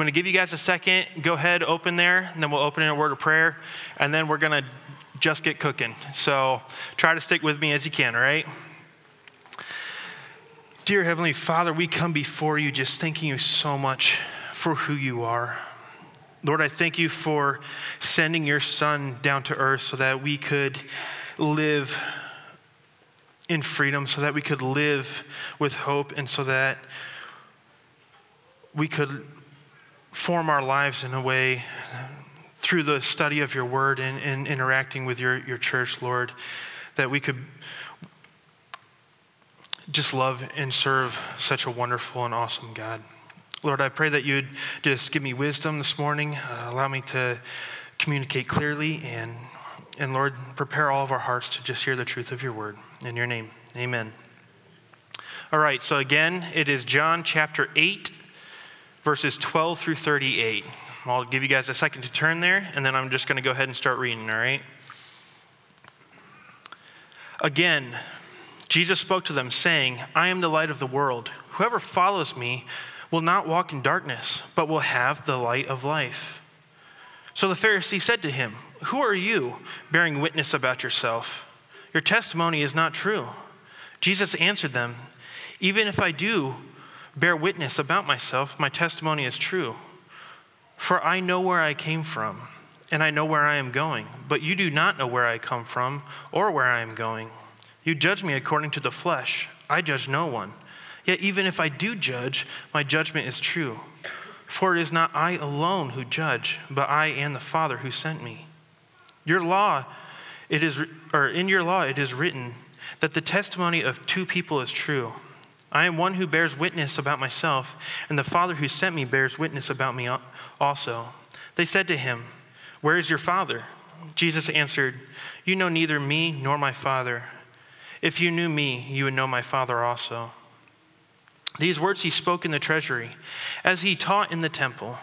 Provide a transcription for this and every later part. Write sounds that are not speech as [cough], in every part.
going to give you guys a second. Go ahead, open there, and then we'll open in a word of prayer, and then we're going to just get cooking. So try to stick with me as you can, all right? Dear Heavenly Father, we come before you just thanking you so much for who you are. Lord, I thank you for sending your Son down to earth so that we could live in freedom, so that we could live with hope, and so that we could form our lives in a way through the study of your word and, and interacting with your, your church, Lord, that we could just love and serve such a wonderful and awesome God. Lord, I pray that you'd just give me wisdom this morning, uh, allow me to communicate clearly, and, and Lord, prepare all of our hearts to just hear the truth of your word. In your name, amen. All right, so again, it is John chapter 8, verses 12 through 38. I'll give you guys a second to turn there, and then I'm just going to go ahead and start reading, all right? Again, Jesus spoke to them, saying, I am the light of the world. Whoever follows me will not walk in darkness, but will have the light of life. So the Pharisee said to him, Who are you, bearing witness about yourself? Your testimony is not true. Jesus answered them, Even if I do bear witness about myself, my testimony is true. For I know where I came from, and I know where I am going, but you do not know where I come from or where I am going. You judge me according to the flesh. I judge no one. Yet even if I do judge, my judgment is true. For it is not I alone who judge, but I and the Father who sent me. Your law, it is, or in your law it is written that the testimony of two people is true. I am one who bears witness about myself, and the Father who sent me bears witness about me also. They said to him, Where is your Father? Jesus answered, You know neither me nor my Father. If you knew me, you would know my Father also. These words he spoke in the treasury as he taught in the temple.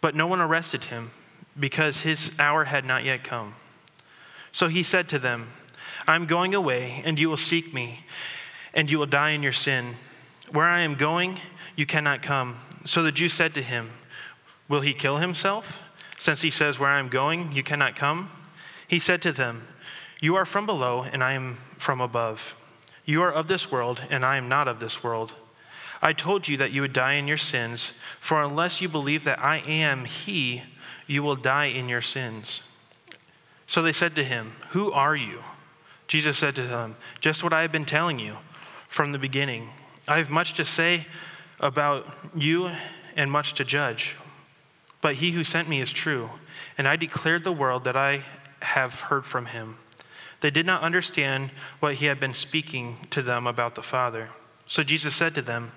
But no one arrested him because his hour had not yet come. So he said to them, I'm going away, and you will seek me, and you will die in your sin. Where I am going, you cannot come. So the Jews said to him, Will he kill himself? Since he says, Where I am going, you cannot come? He said to them, You are from below, and I am from above. You are of this world, and I am not of this world. I told you that you would die in your sins, for unless you believe that I am He, you will die in your sins. So they said to him, Who are you? Jesus said to them, Just what I have been telling you from the beginning. I have much to say about you and much to judge. But he who sent me is true, and I declared the world that I have heard from him. They did not understand what he had been speaking to them about the Father. So Jesus said to them,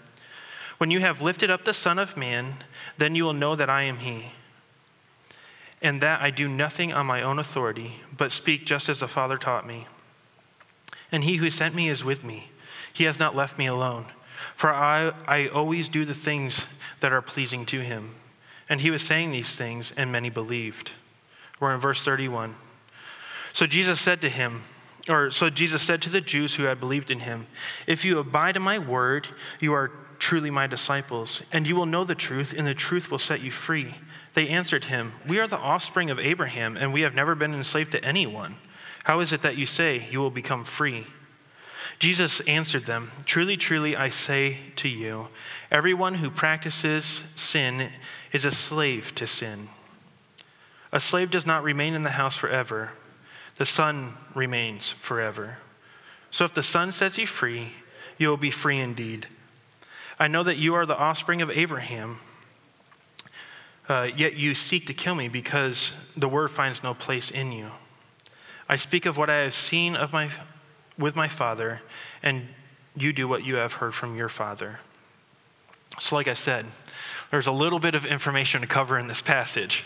When you have lifted up the Son of Man, then you will know that I am he, and that I do nothing on my own authority, but speak just as the Father taught me. And he who sent me is with me. He has not left me alone, for I, I always do the things that are pleasing to him. And he was saying these things, and many believed. We're in verse 31. So Jesus said to him, or so Jesus said to the Jews who had believed in him, If you abide in my word, you are truly my disciples, and you will know the truth, and the truth will set you free. They answered him, We are the offspring of Abraham, and we have never been enslaved to anyone. How is it that you say you will become free? Jesus answered them, Truly, truly, I say to you, everyone who practices sin is a slave to sin. A slave does not remain in the house forever the Son remains forever. So if the Son sets you free, you will be free indeed. I know that you are the offspring of Abraham, uh, yet you seek to kill me because the word finds no place in you. I speak of what I have seen of my, with my Father, and you do what you have heard from your Father. So, like I said, there's a little bit of information to cover in this passage.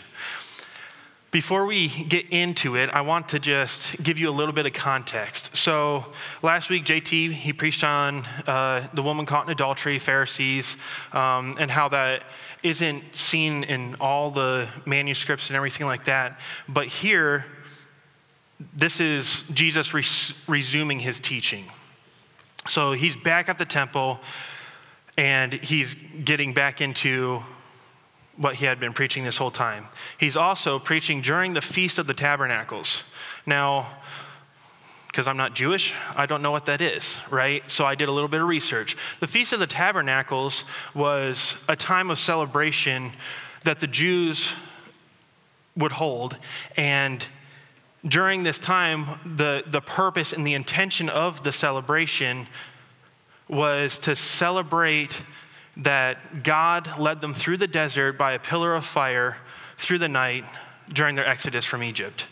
Before we get into it, I want to just give you a little bit of context. So, last week, JT, he preached on uh, the woman caught in adultery, Pharisees, um, and how that isn't seen in all the manuscripts and everything like that. But here, this is Jesus res- resuming his teaching. So, he's back at the temple and he's getting back into what he had been preaching this whole time. He's also preaching during the Feast of the Tabernacles. Now, because I'm not Jewish, I don't know what that is, right? So I did a little bit of research. The Feast of the Tabernacles was a time of celebration that the Jews would hold. And during this time, the, the purpose and the intention of the celebration was to celebrate that God led them through the desert by a pillar of fire through the night during their exodus from Egypt.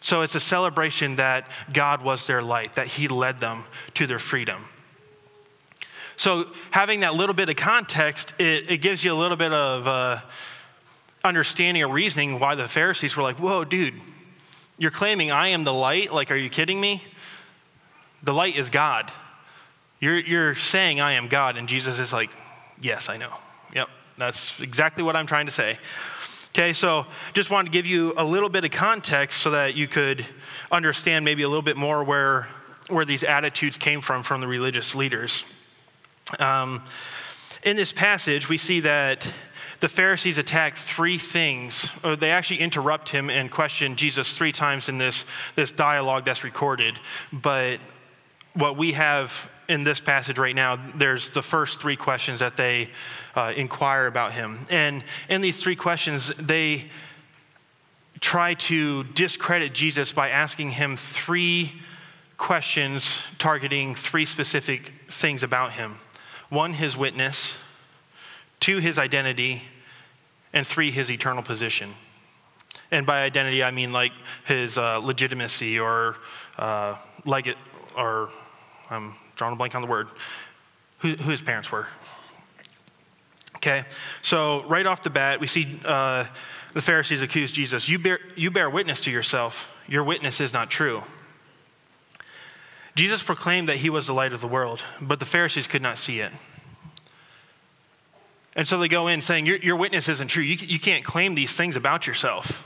So it's a celebration that God was their light, that He led them to their freedom. So, having that little bit of context, it, it gives you a little bit of uh, understanding or reasoning why the Pharisees were like, Whoa, dude, you're claiming I am the light? Like, are you kidding me? The light is God. You're, you're saying I am God. And Jesus is like, Yes, I know. Yep, that's exactly what I'm trying to say. Okay, so just wanted to give you a little bit of context so that you could understand maybe a little bit more where, where these attitudes came from from the religious leaders. Um, in this passage, we see that the Pharisees attack three things, or they actually interrupt him and question Jesus three times in this, this dialogue that's recorded. But what we have in this passage right now, there's the first three questions that they uh, inquire about him. And in these three questions, they try to discredit Jesus by asking him three questions targeting three specific things about him one, his witness, two, his identity, and three, his eternal position. And by identity, I mean like his uh, legitimacy or uh, legate or I'm drawing a blank on the word, who, who his parents were. Okay, so right off the bat, we see uh, the Pharisees accuse Jesus. You bear, you bear witness to yourself. Your witness is not true. Jesus proclaimed that he was the light of the world, but the Pharisees could not see it. And so they go in saying, Your, your witness isn't true. You, you can't claim these things about yourself.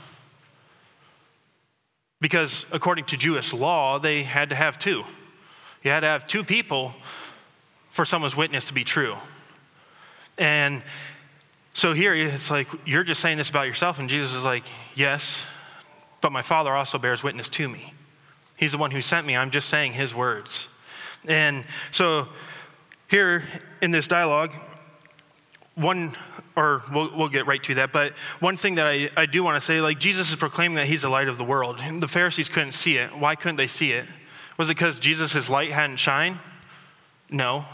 Because according to Jewish law, they had to have two. You had to have two people for someone's witness to be true. And so here it's like, you're just saying this about yourself. And Jesus is like, yes, but my Father also bears witness to me. He's the one who sent me. I'm just saying his words. And so here in this dialogue, one, or we'll, we'll get right to that, but one thing that I, I do want to say, like Jesus is proclaiming that he's the light of the world. The Pharisees couldn't see it. Why couldn't they see it? Was it because Jesus' light hadn't shined? No.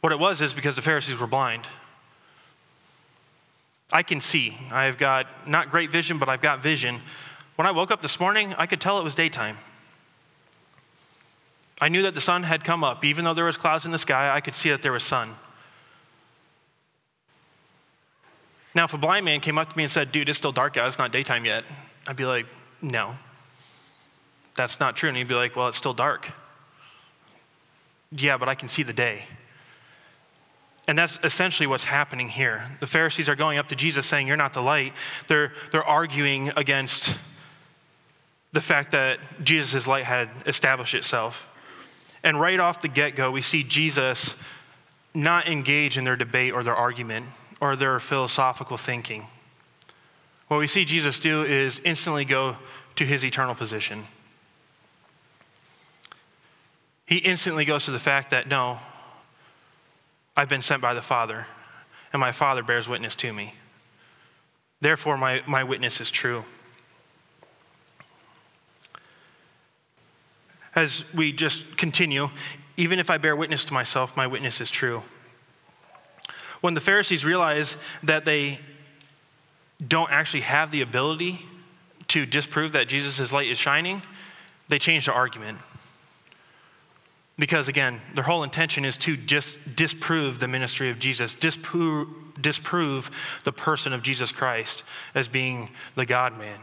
What it was is because the Pharisees were blind. I can see. I've got not great vision, but I've got vision. When I woke up this morning, I could tell it was daytime. I knew that the sun had come up. Even though there was clouds in the sky, I could see that there was sun. Now, if a blind man came up to me and said, Dude, it's still dark out, it's not daytime yet, I'd be like, No that's not true. And he'd be like, well, it's still dark. Yeah, but I can see the day. And that's essentially what's happening here. The Pharisees are going up to Jesus saying, You're not the light. They're, they're arguing against the fact that Jesus' light had established itself. And right off the get go, we see Jesus not engage in their debate or their argument or their philosophical thinking. What we see Jesus do is instantly go to his eternal position he instantly goes to the fact that no, I've been sent by the Father, and my Father bears witness to me. Therefore, my, my witness is true. As we just continue, even if I bear witness to myself, my witness is true. When the Pharisees realize that they don't actually have the ability to disprove that Jesus' light is shining, they change their argument. Because again, their whole intention is to just disprove the ministry of Jesus, disprove, disprove the person of Jesus Christ as being the God man.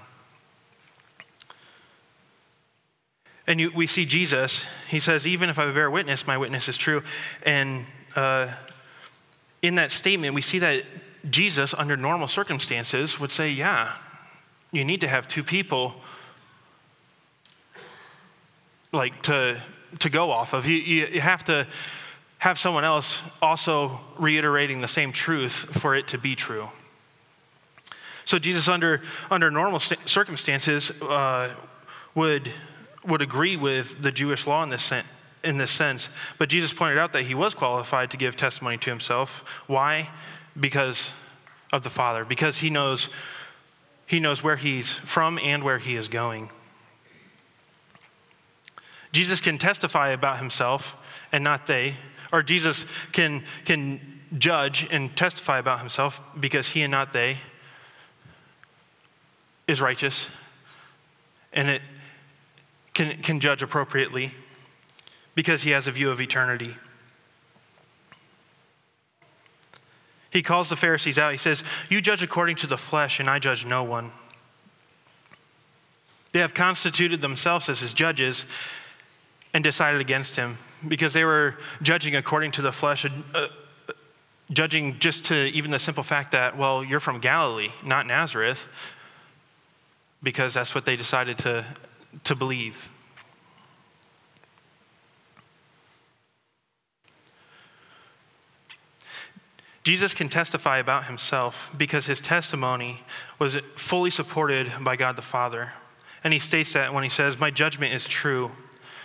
And you, we see Jesus, he says, Even if I bear witness, my witness is true. And uh, in that statement, we see that Jesus, under normal circumstances, would say, Yeah, you need to have two people like to to go off of. You, you, you have to have someone else also reiterating the same truth for it to be true. So Jesus, under, under normal st- circumstances, uh, would, would agree with the Jewish law in this, sen- in this sense. But Jesus pointed out that he was qualified to give testimony to himself. Why? Because of the Father, because he knows, he knows where he's from and where he is going. Jesus can testify about himself and not they, or Jesus can, can judge and testify about himself because he and not they is righteous and it can, can judge appropriately because he has a view of eternity. He calls the Pharisees out. He says, You judge according to the flesh, and I judge no one. They have constituted themselves as his judges and decided against him because they were judging according to the flesh, uh, judging just to even the simple fact that, well, you're from Galilee, not Nazareth, because that's what they decided to, to believe. Jesus can testify about himself because his testimony was fully supported by God the Father. And he states that when he says, My judgment is true,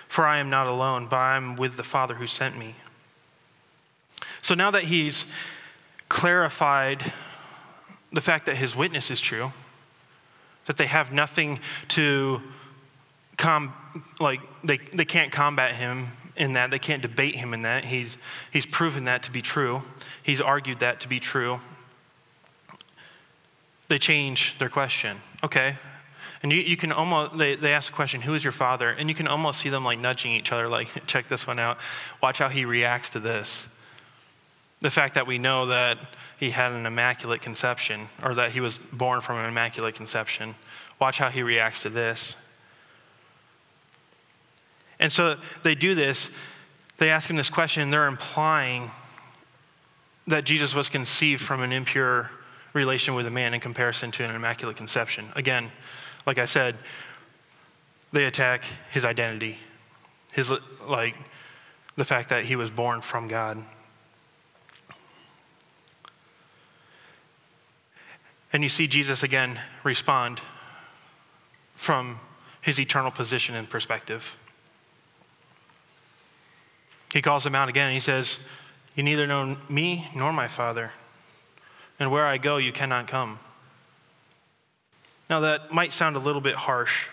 for I am not alone, but I am with the Father who sent me. So now that he's clarified the fact that his witness is true, that they have nothing to com like they, they can't combat him in that. They can't debate him in that. He's, he's proven that to be true, he's argued that to be true. They change their question. Okay. And you, you can almost, they, they ask the question, who is your father? And you can almost see them like nudging each other, like, [laughs] check this one out. Watch how he reacts to this. The fact that we know that he had an immaculate conception, or that he was born from an immaculate conception. Watch how he reacts to this. And so they do this. They ask him this question. And they're implying that Jesus was conceived from an impure relation with a man in comparison to an immaculate conception. Again, like I said, they attack his identity, his like the fact that he was born from God. And you see Jesus again respond from his eternal position and perspective. He calls them out again he says, You neither know me nor my Father, and where I go, you cannot come. Now, that might sound a little bit harsh,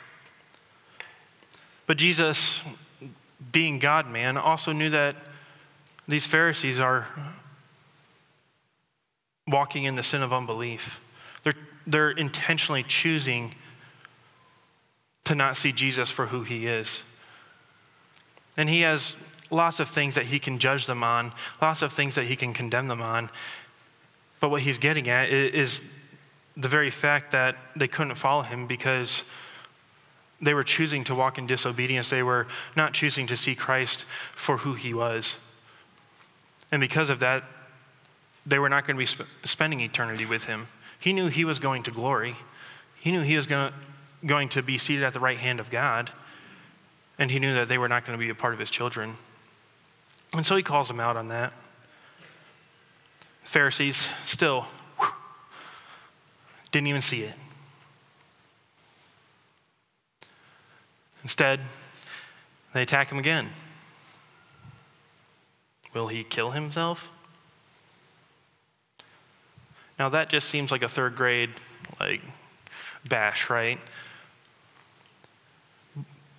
but Jesus, being God man, also knew that these Pharisees are walking in the sin of unbelief. They're, they're intentionally choosing to not see Jesus for who he is. And he has lots of things that he can judge them on, lots of things that he can condemn them on. But what he's getting at is the very fact that they couldn't follow him because they were choosing to walk in disobedience. They were not choosing to see Christ for who he was. And because of that, they were not going to be sp- spending eternity with him. He knew he was going to glory, he knew he was going to, going to be seated at the right hand of God, and he knew that they were not going to be a part of his children. And so he calls them out on that. Pharisees still whew, didn't even see it. Instead, they attack him again. Will he kill himself? Now that just seems like a third grade like bash, right?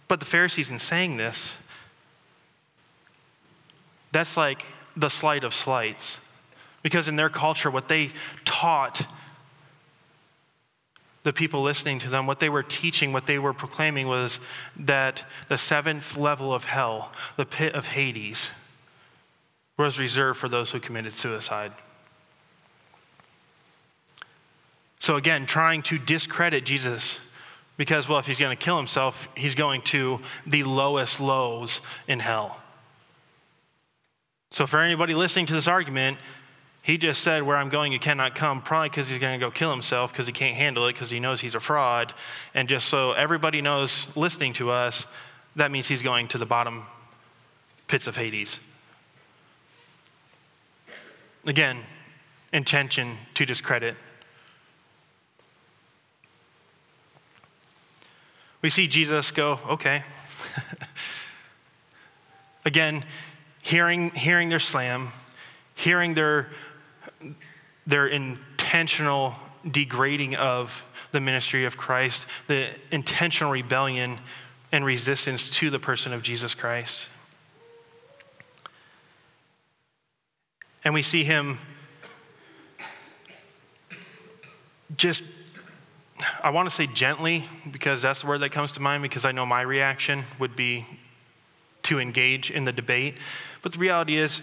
But the Pharisees in saying this that's like the slight of slights. Because in their culture, what they taught the people listening to them, what they were teaching, what they were proclaiming was that the seventh level of hell, the pit of Hades, was reserved for those who committed suicide. So, again, trying to discredit Jesus because, well, if he's going to kill himself, he's going to the lowest lows in hell. So, for anybody listening to this argument, he just said, Where I'm going, you cannot come, probably because he's going to go kill himself because he can't handle it because he knows he's a fraud. And just so everybody knows listening to us, that means he's going to the bottom pits of Hades. Again, intention to discredit. We see Jesus go, okay. [laughs] Again, hearing, hearing their slam, hearing their, their intentional degrading of the ministry of Christ, the intentional rebellion and resistance to the person of Jesus Christ. And we see him just, I want to say gently, because that's the word that comes to mind, because I know my reaction would be to engage in the debate. But the reality is,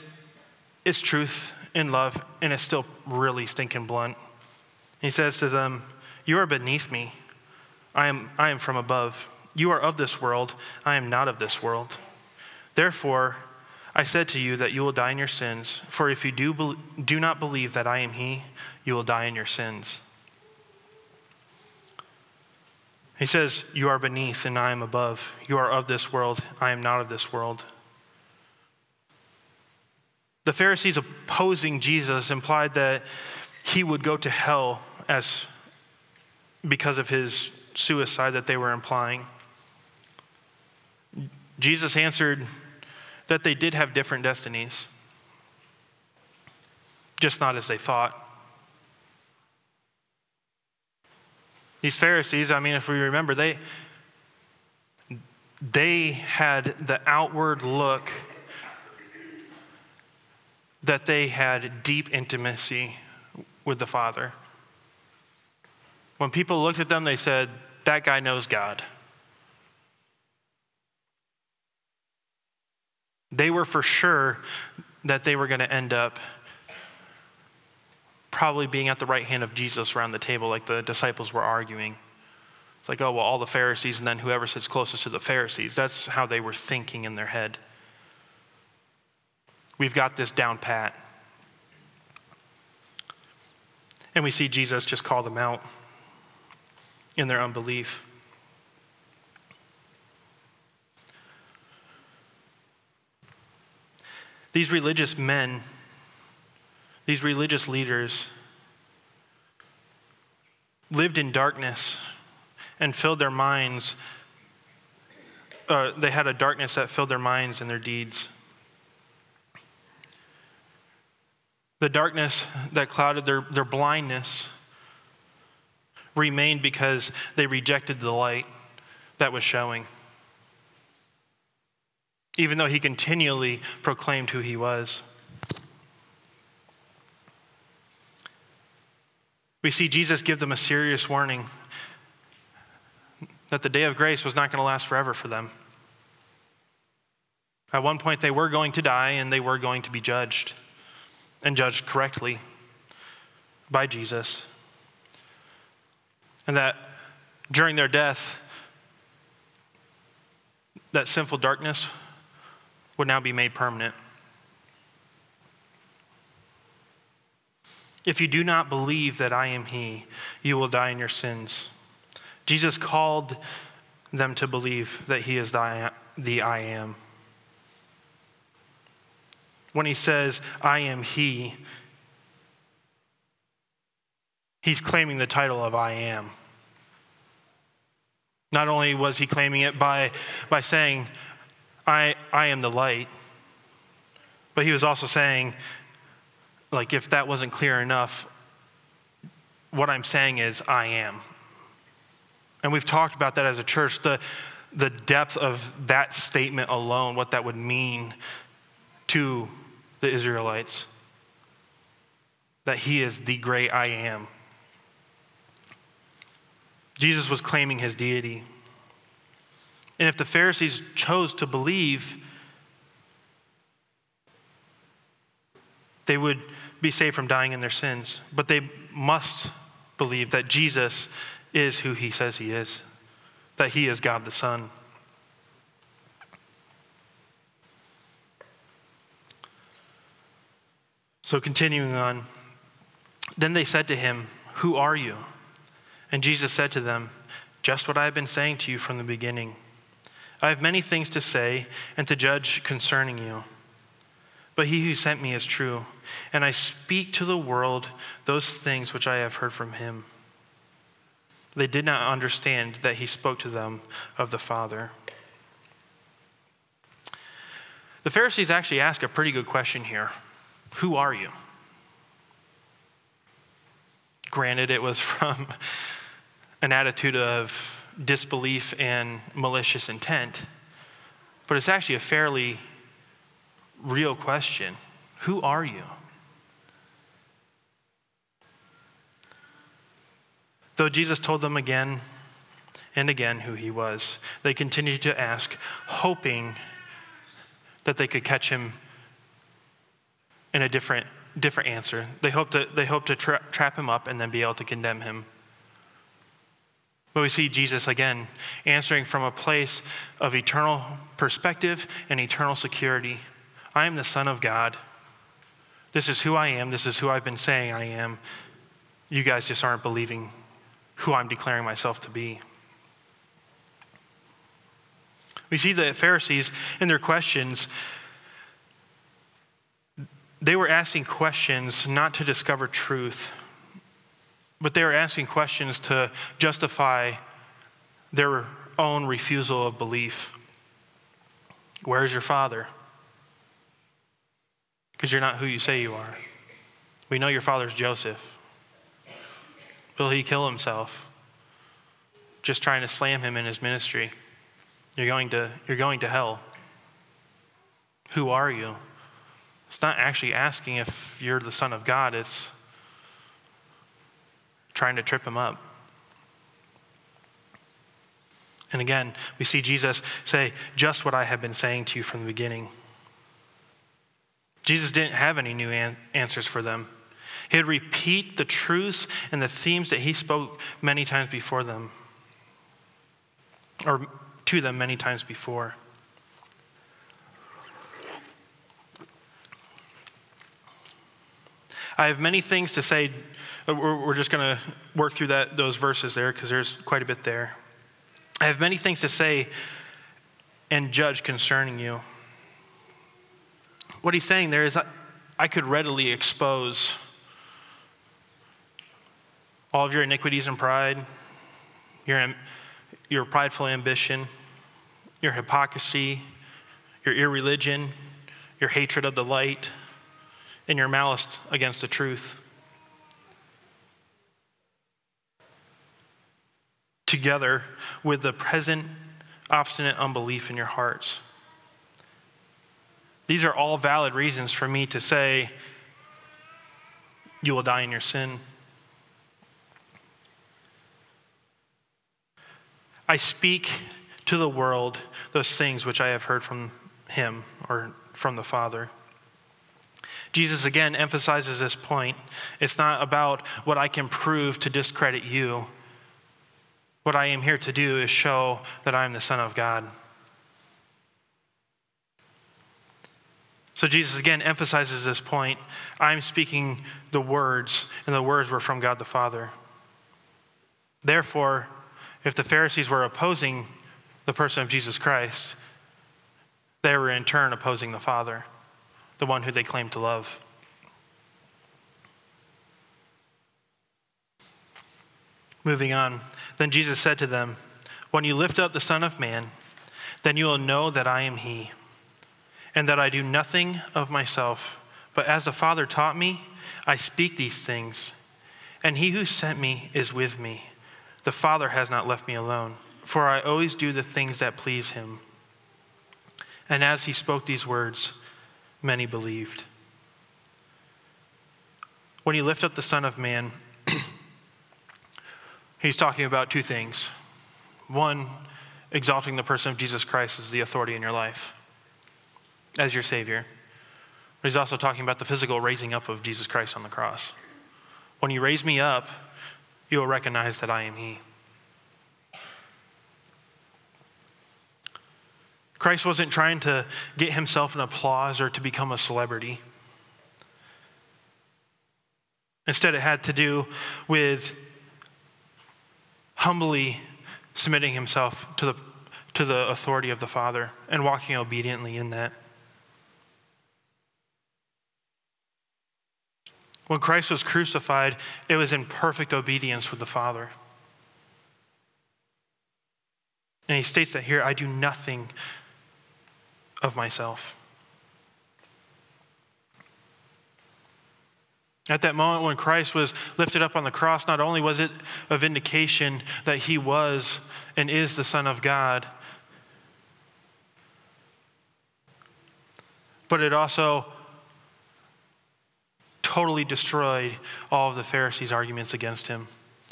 it's truth and love, and it's still really stinking blunt. He says to them, You are beneath me. I am, I am from above. You are of this world. I am not of this world. Therefore, I said to you that you will die in your sins, for if you do, do not believe that I am He, you will die in your sins. He says, You are beneath and I am above. You are of this world. I am not of this world. The Pharisees opposing Jesus implied that he would go to hell as because of his suicide that they were implying. Jesus answered that they did have different destinies, just not as they thought. These Pharisees, I mean, if we remember, they, they had the outward look that they had deep intimacy with the Father. When people looked at them, they said, That guy knows God. They were for sure that they were going to end up probably being at the right hand of Jesus around the table, like the disciples were arguing. It's like, oh, well, all the Pharisees and then whoever sits closest to the Pharisees. That's how they were thinking in their head. We've got this down pat. And we see Jesus just call them out in their unbelief. These religious men, these religious leaders, lived in darkness and filled their minds. Uh, they had a darkness that filled their minds and their deeds. The darkness that clouded their, their blindness remained because they rejected the light that was showing even though he continually proclaimed who he was. We see Jesus give them a serious warning that the day of grace was not going to last forever for them. At one point, they were going to die and they were going to be judged and judged correctly by Jesus. And that during their death, that sinful darkness would now be made permanent. If you do not believe that I am He, you will die in your sins. Jesus called them to believe that He is the I am. When He says, I am He, He's claiming the title of I am. Not only was He claiming it by, by saying, I, I am the light. But he was also saying, like, if that wasn't clear enough, what I'm saying is, I am. And we've talked about that as a church, the, the depth of that statement alone, what that would mean to the Israelites. That he is the great I am. Jesus was claiming his deity. And if the Pharisees chose to believe, they would be saved from dying in their sins. But they must believe that Jesus is who he says he is, that he is God the Son. So, continuing on, then they said to him, Who are you? And Jesus said to them, Just what I have been saying to you from the beginning. I have many things to say and to judge concerning you. But he who sent me is true, and I speak to the world those things which I have heard from him. They did not understand that he spoke to them of the Father. The Pharisees actually ask a pretty good question here Who are you? Granted, it was [laughs] from an attitude of disbelief and malicious intent, but it's actually a fairly real question Who are you? Though Jesus told them again and again who he was, they continued to ask, hoping that they could catch him in a different, different answer. They hoped to, they hoped to tra- trap him up and then be able to condemn him. But we see Jesus again answering from a place of eternal perspective and eternal security. I am the Son of God. This is who I am. This is who I've been saying I am. You guys just aren't believing who I'm declaring myself to be. We see the Pharisees in their questions, they were asking questions not to discover truth, but they were asking questions to justify their own refusal of belief. Where's your father? Because you're not who you say you are. We know your father's Joseph. Will he kill himself? Just trying to slam him in his ministry. You're going to, you're going to hell. Who are you? It's not actually asking if you're the Son of God, it's trying to trip him up. And again, we see Jesus say, just what I have been saying to you from the beginning. Jesus didn't have any new an- answers for them. He'd repeat the truths and the themes that he spoke many times before them, or to them many times before. I have many things to say. Uh, we're just going to work through that, those verses there because there's quite a bit there. I have many things to say and judge concerning you. What he's saying there is, I, I could readily expose all of your iniquities and pride, your, your prideful ambition, your hypocrisy, your irreligion, your hatred of the light, and your malice against the truth. Together with the present obstinate unbelief in your hearts. These are all valid reasons for me to say, you will die in your sin. I speak to the world those things which I have heard from him or from the Father. Jesus again emphasizes this point. It's not about what I can prove to discredit you. What I am here to do is show that I am the Son of God. So Jesus again emphasizes this point. I'm speaking the words, and the words were from God the Father. Therefore, if the Pharisees were opposing the person of Jesus Christ, they were in turn opposing the Father, the one who they claimed to love. Moving on, then Jesus said to them, When you lift up the Son of Man, then you will know that I am He, and that I do nothing of myself, but as the Father taught me, I speak these things, and He who sent me is with me. The Father has not left me alone, for I always do the things that please him. And as he spoke these words, many believed. When you lift up the Son of Man, [clears throat] he's talking about two things. One, exalting the person of Jesus Christ as the authority in your life, as your Savior. But he's also talking about the physical raising up of Jesus Christ on the cross. When you raise me up, you will recognize that I am He. Christ wasn't trying to get himself an applause or to become a celebrity. Instead, it had to do with humbly submitting himself to the, to the authority of the Father and walking obediently in that. When Christ was crucified, it was in perfect obedience with the Father. And he states that here I do nothing of myself. At that moment when Christ was lifted up on the cross, not only was it a vindication that he was and is the Son of God, but it also totally destroyed all of the Pharisees' arguments against him,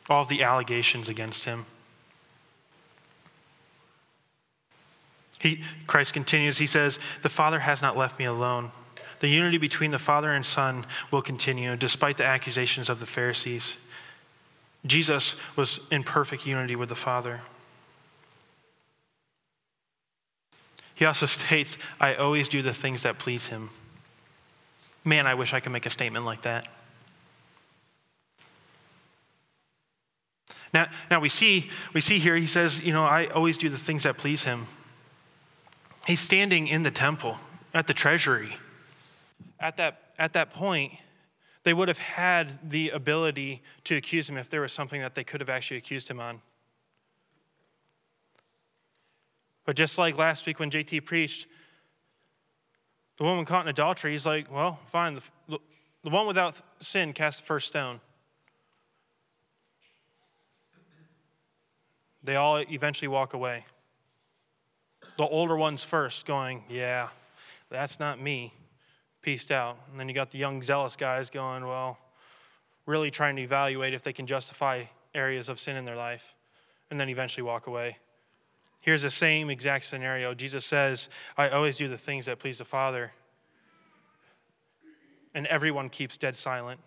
all of the allegations against him. He, Christ continues, he says, The Father has not left me alone. The unity between the Father and Son will continue despite the accusations of the Pharisees. Jesus was in perfect unity with the Father. He also [laughs] states, I always do the things that please him. Man, I wish I could make a statement like that. Now, now we see we see here he says, you know, I always do the things that please him. He's standing in the temple at the treasury. At that, at that point, they would have had the ability to accuse him if there was something that they could have actually accused him on. But just like last week when JT preached, the woman caught in adultery, he's like, well, fine. The, the one without sin cast the first stone. They all eventually walk away the older ones first going, yeah, that's not me, pieced out. And then you got the young, zealous guys going, well, really trying to evaluate if they can justify areas of sin in their life, and then eventually walk away. Here's the same exact scenario. Jesus says, I always do the things that please the Father. And everyone keeps dead silent.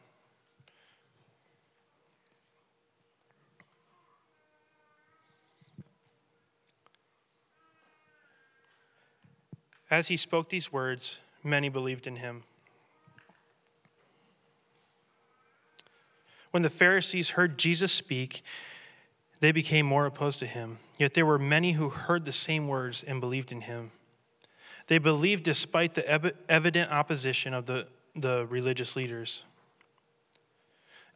As he spoke these words, many believed in him. When the Pharisees heard Jesus speak, they became more opposed to him. Yet there were many who heard the same words and believed in him. They believed despite the evident opposition of the, the religious leaders.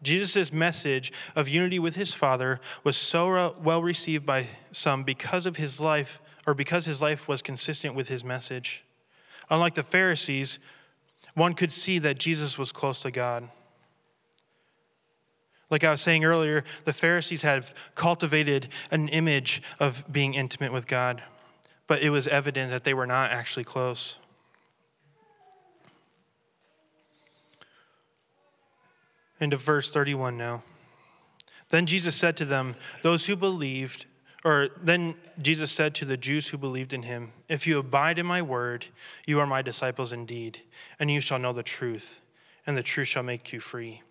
Jesus' message of unity with his Father was so well received by some because of his life or because his life was consistent with his message. Unlike the Pharisees, one could see that Jesus was close to God. Like I was saying earlier, the Pharisees had cultivated an image of being intimate with God, but it was evident that they were not actually close. Into verse 31 now. Then Jesus said to them, Those who believed or then Jesus said to the Jews who believed in him, If you abide in my word, you are my disciples indeed, and you shall know the truth, and the truth shall make you free.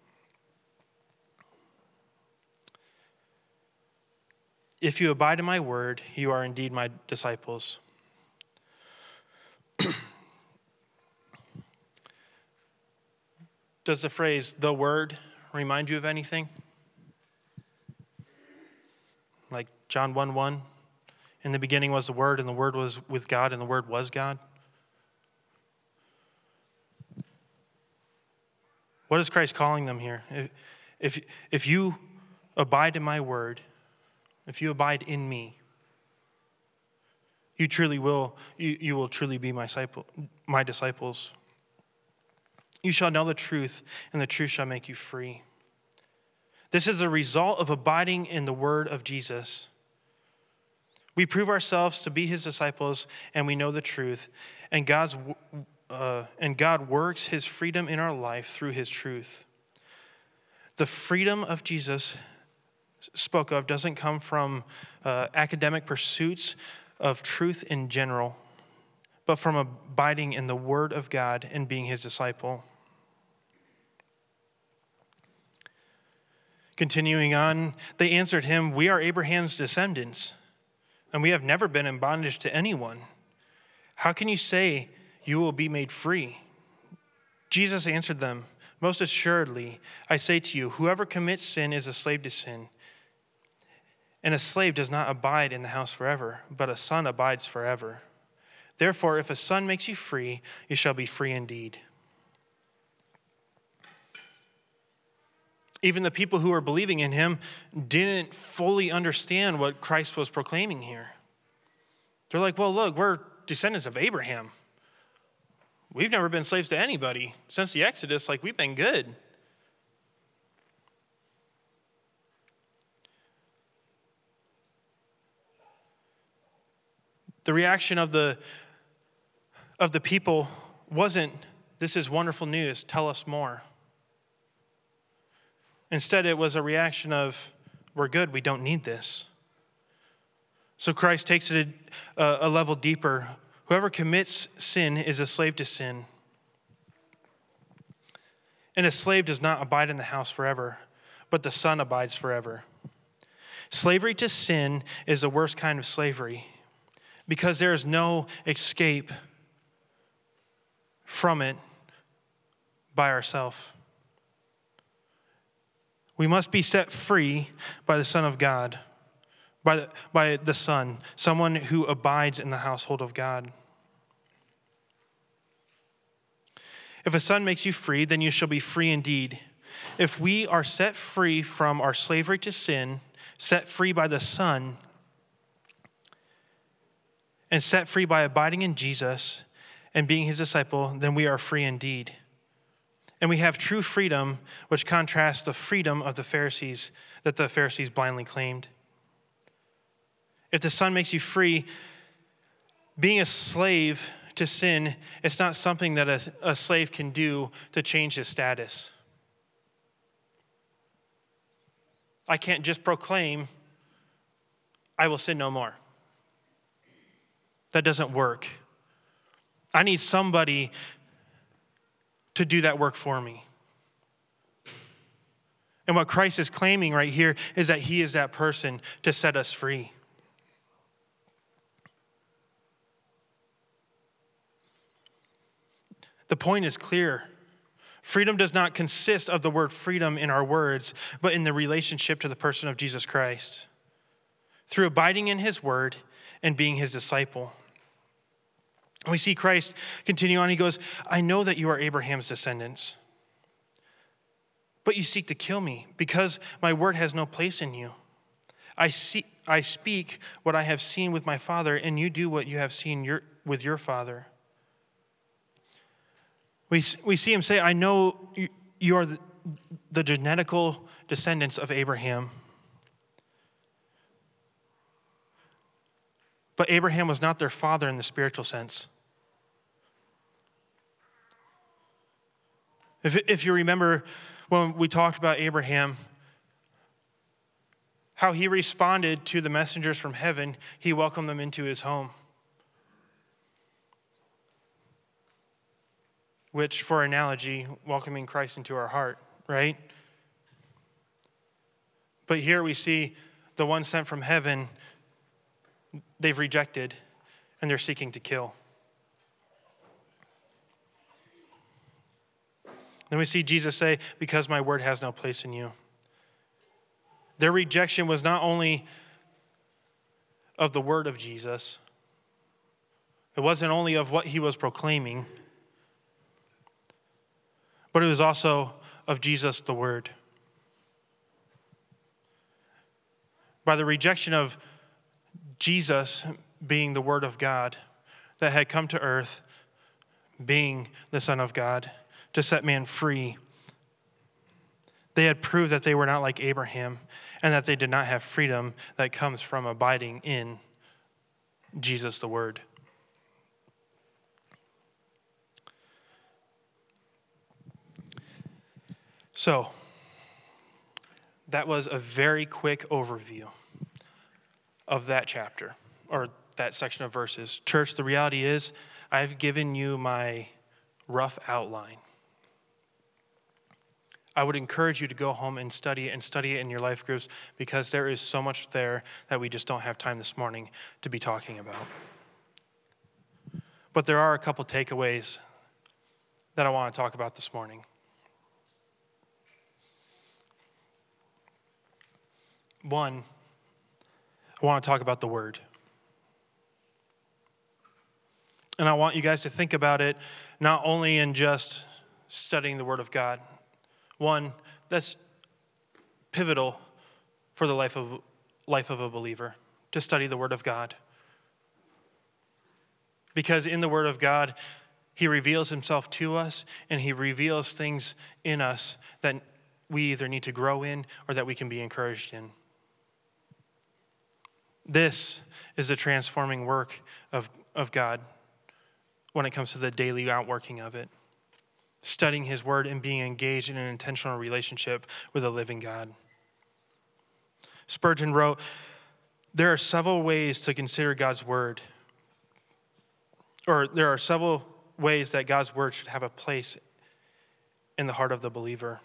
If you abide in my word, you are indeed my disciples. [clears throat] Does the phrase the word remind you of anything? Like John 1 1. In the beginning was the Word, and the Word was with God, and the Word was God. What is Christ calling them here? If, if, if you abide in my word, if you abide in me, you truly will, you, you will truly be my, disciple, my disciples. You shall know the truth, and the truth shall make you free. This is a result of abiding in the word of Jesus. We prove ourselves to be his disciples and we know the truth, and, God's, uh, and God works his freedom in our life through his truth. The freedom of Jesus spoke of doesn't come from uh, academic pursuits of truth in general, but from abiding in the Word of God and being His disciple. Continuing on, they answered him, We are Abraham's descendants and we have never been in bondage to anyone. How can you say you will be made free? Jesus answered them, Most assuredly, I say to you, whoever commits sin is a slave to sin. And a slave does not abide in the house forever, but a son abides forever. Therefore, if a son makes you free, you shall be free indeed. Even the people who were believing in him didn't fully understand what Christ was proclaiming here. They're like, well, look, we're descendants of Abraham. We've never been slaves to anybody. Since the Exodus, like, we've been good. The reaction of the, of the people wasn't, This is wonderful news, tell us more. Instead, it was a reaction of, We're good, we don't need this. So Christ takes it a, a level deeper. Whoever commits sin is a slave to sin. And a slave does not abide in the house forever, but the son abides forever. Slavery to sin is the worst kind of slavery because there is no escape from it by ourselves. We must be set free by the Son of God, by the, by the Son, someone who abides in the household of God. If a son makes you free, then you shall be free indeed. If we are set free from our slavery to sin, set free by the Son, and set free by abiding in Jesus and being his disciple, then we are free indeed. And we have true freedom, which contrasts the freedom of the Pharisees that the Pharisees blindly claimed. If the Son makes you free, being a slave to sin, it's not something that a, a slave can do to change his status. I can't just proclaim, I will sin no more. That doesn't work. I need somebody to do that work for me. And what Christ is claiming right here is that he is that person to set us free. The point is clear. Freedom does not consist of the word freedom in our words, but in the relationship to the person of Jesus Christ. Through abiding in his word and being his disciple. We see Christ continue on. He goes, I know that you are Abraham's descendants, but you seek to kill me because my word has no place in you. I, see, I speak what I have seen with my father, and you do what you have seen your, with your father. We, we see him say, I know you, you are the, the genetical descendants of Abraham. But Abraham was not their father in the spiritual sense. If, if you remember when we talked about Abraham, how he responded to the messengers from heaven, he welcomed them into his home. Which, for analogy, welcoming Christ into our heart, right? But here we see the one sent from heaven they've rejected and they're seeking to kill. Then we see Jesus say, Because my word has no place in you. Their rejection was not only of the word of Jesus, it wasn't only of what he was proclaiming, but it was also of Jesus, the word. By the rejection of Jesus being the Word of God that had come to earth, being the Son of God, to set man free. They had proved that they were not like Abraham and that they did not have freedom that comes from abiding in Jesus the Word. So, that was a very quick overview of that chapter or that section of verses. Church, the reality is, I've given you my rough outline. I would encourage you to go home and study it and study it in your life groups because there is so much there that we just don't have time this morning to be talking about. But there are a couple takeaways that I want to talk about this morning. One, I want to talk about the Word. And I want you guys to think about it not only in just studying the Word of God. One, that's pivotal for the life of, life of a believer to study the Word of God. Because in the Word of God, He reveals Himself to us and He reveals things in us that we either need to grow in or that we can be encouraged in. This is the transforming work of, of God when it comes to the daily outworking of it. Studying His Word and being engaged in an intentional relationship with a living God. Spurgeon wrote, There are several ways to consider God's Word, or there are several ways that God's Word should have a place in the heart of the believer.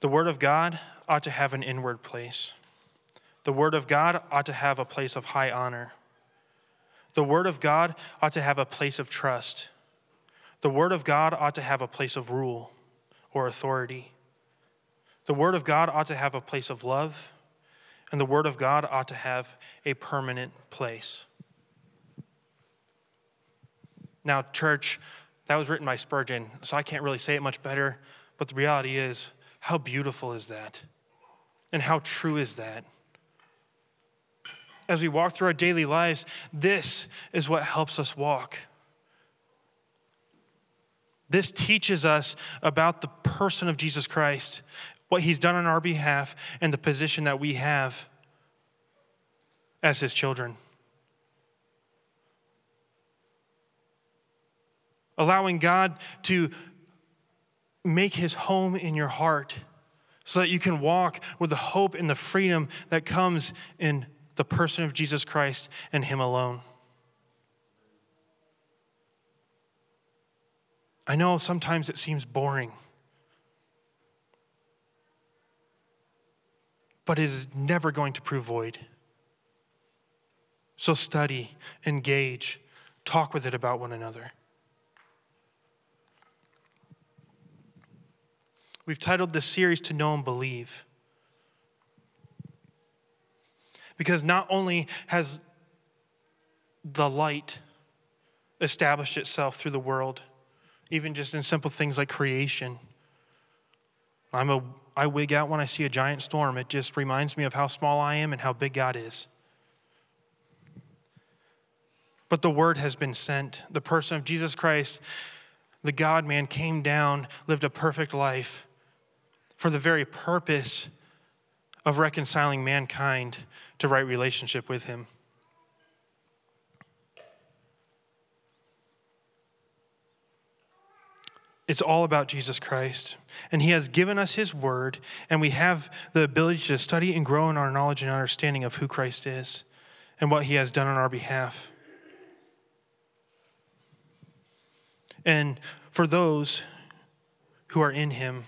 The Word of God ought to have an inward place. The Word of God ought to have a place of high honor. The Word of God ought to have a place of trust. The Word of God ought to have a place of rule or authority. The Word of God ought to have a place of love. And the Word of God ought to have a permanent place. Now, church, that was written by Spurgeon, so I can't really say it much better, but the reality is, how beautiful is that? And how true is that? As we walk through our daily lives, this is what helps us walk. This teaches us about the person of Jesus Christ, what he's done on our behalf, and the position that we have as his children. Allowing God to make his home in your heart so that you can walk with the hope and the freedom that comes in the person of Jesus Christ and him alone. I know sometimes it seems boring, but it is never going to prove void. So study, engage, talk with it about one another. We've titled this series To Know and Believe. Because not only has the light established itself through the world, even just in simple things like creation. I'm a, I wig out when I see a giant storm. It just reminds me of how small I am and how big God is. But the word has been sent. The person of Jesus Christ, the God man, came down, lived a perfect life, for the very purpose of reconciling mankind to right relationship with him. It's all about Jesus Christ. And He has given us His Word, and we have the ability to study and grow in our knowledge and understanding of who Christ is and what He has done on our behalf. And for those who are in Him,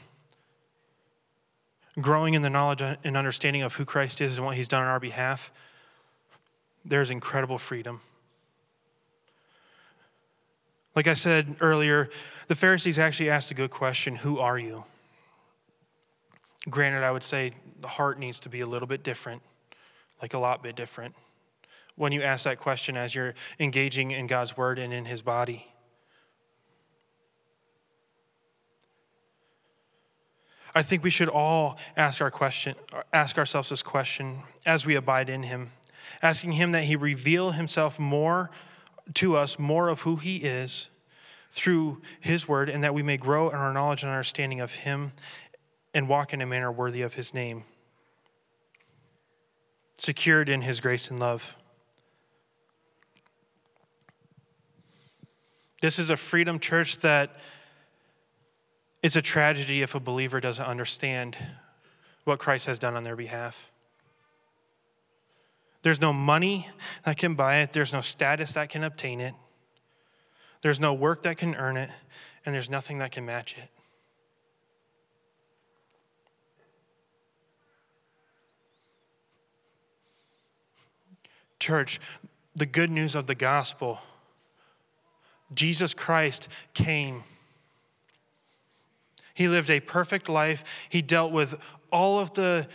growing in the knowledge and understanding of who Christ is and what he's done on our behalf, there's incredible freedom. Like I said earlier, the Pharisees actually asked a good question Who are you? Granted, I would say the heart needs to be a little bit different, like a lot bit different, when you ask that question as you're engaging in God's word and in his body. I think we should all ask our question, ask ourselves this question as we abide in him, asking him that he reveal himself more to us, more of who he is through his word, and that we may grow in our knowledge and understanding of him and walk in a manner worthy of his name, secured in his grace and love. This is a freedom church that it's a tragedy if a believer doesn't understand what Christ has done on their behalf. There's no money that can buy it, there's no status that can obtain it, there's no work that can earn it, and there's nothing that can match it. Church, the good news of the gospel Jesus Christ came he lived a perfect life. He dealt with all of the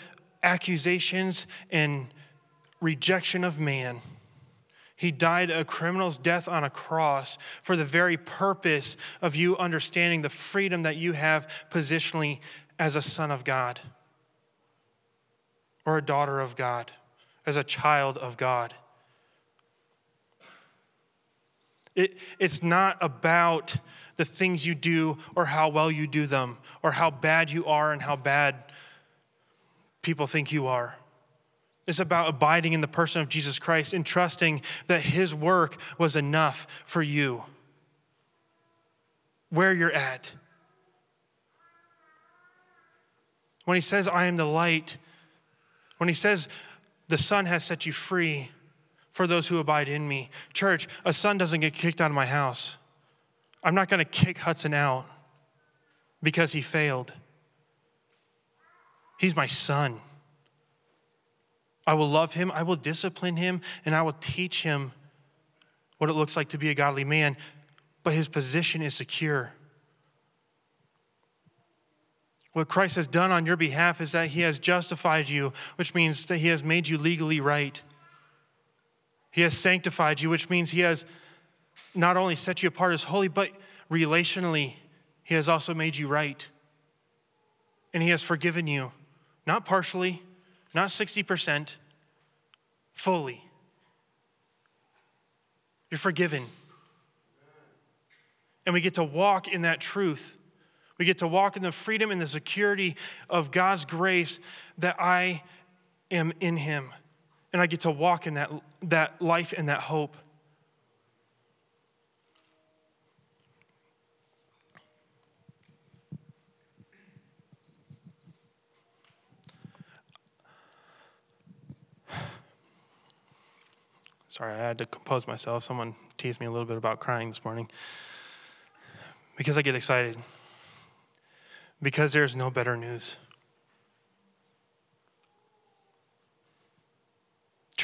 accusations and rejection of man. He died a criminal's death on a cross for the very purpose of you understanding the freedom that you have positionally as a son of God or a daughter of God, as a child of God. It, it's not about the things you do or how well you do them or how bad you are and how bad people think you are. It's about abiding in the person of Jesus Christ and trusting that his work was enough for you. Where you're at. When he says, I am the light, when he says, the son has set you free for those who abide in me. Church, a son doesn't get kicked out of my house. I'm not going to kick Hudson out because he failed. He's my son. I will love him, I will discipline him, and I will teach him what it looks like to be a godly man, but his position is secure. What Christ has done on your behalf is that he has justified you, which means that he has made you legally right. He has sanctified you, which means he has not only set you apart as holy, but relationally, he has also made you right. And he has forgiven you, not partially, not 60%, fully. You're forgiven. And we get to walk in that truth. We get to walk in the freedom and the security of God's grace that I am in Him. And I get to walk in that, that life and that hope. Sorry, I had to compose myself. Someone teased me a little bit about crying this morning because I get excited. Because there's no better news.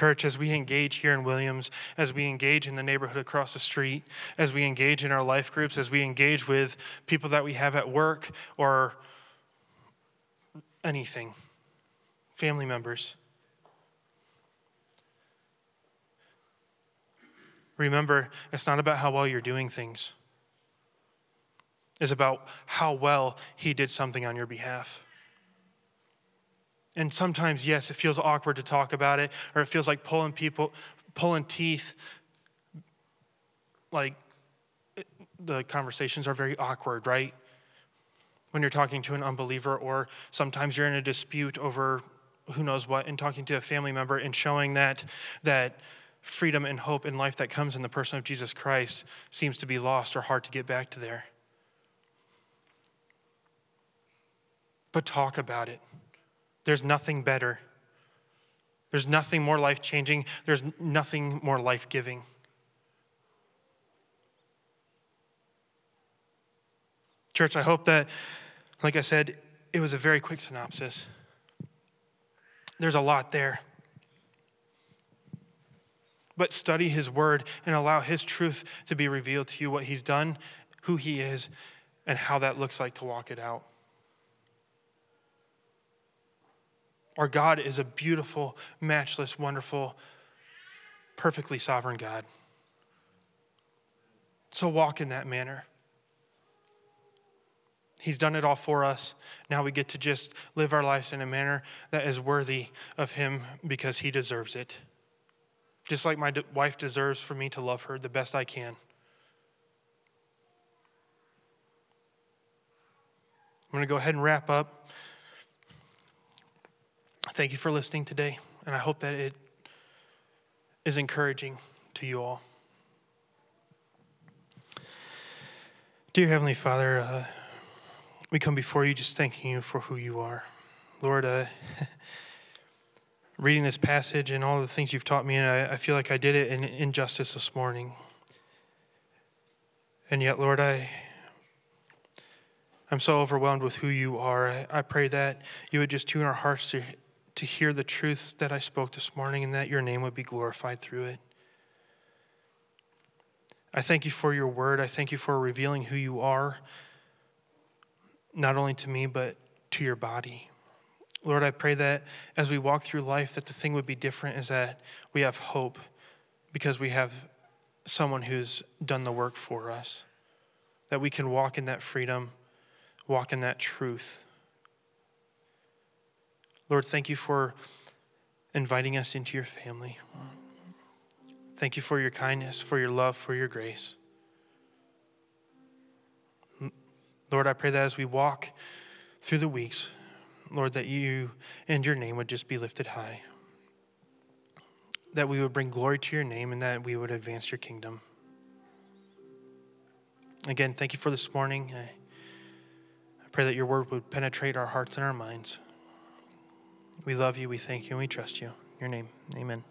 Church, as we engage here in Williams, as we engage in the neighborhood across the street, as we engage in our life groups, as we engage with people that we have at work or anything, family members, Remember, it's not about how well you're doing things, it's about how well He did something on your behalf. And sometimes, yes, it feels awkward to talk about it, or it feels like pulling people, pulling teeth. Like the conversations are very awkward, right? When you're talking to an unbeliever, or sometimes you're in a dispute over who knows what, and talking to a family member and showing that that freedom and hope and life that comes in the person of Jesus Christ seems to be lost or hard to get back to there. But talk about it. There's nothing better. There's nothing more life changing. There's nothing more life giving. Church, I hope that, like I said, it was a very quick synopsis. There's a lot there but study his word and allow his truth to be revealed to you what he's done, who he is, and how that looks like to walk it out. Our God is a beautiful, matchless, wonderful, perfectly sovereign God. So walk in that manner. He's done it all for us. Now we get to just live our lives in a manner that is worthy of Him because He deserves it just like my wife deserves for me to love her the best I can. I'm going to go ahead and wrap up. Thank you for listening today, and I hope that it is encouraging to you all. Dear Heavenly Father, uh, we come before you just thanking you for who you are. Lord, uh, [laughs] reading this passage and all the things you've taught me, and I, I feel like I did it in injustice this morning. And yet, Lord, I, I'm so overwhelmed with who you are. I, I pray that you would just tune our hearts to, to hear the truth that I spoke this morning and that your name would be glorified through it. I thank you for your word. I thank you for revealing who you are, not only to me, but to your body. Lord, I pray that as we walk through life, that the thing would be different is that we have hope because we have someone who's done the work for us. That we can walk in that freedom, walk in that truth. Lord, thank you for inviting us into your family. Thank you for your kindness, for your love, for your grace. Lord, I pray that as we walk through the weeks, Lord, that you and your name would just be lifted high. That we would bring glory to your name and that we would advance your kingdom. Again, thank you for this morning. I, pray that your word would penetrate our hearts and our minds. We love you, we thank you, and we trust you. In your name, amen.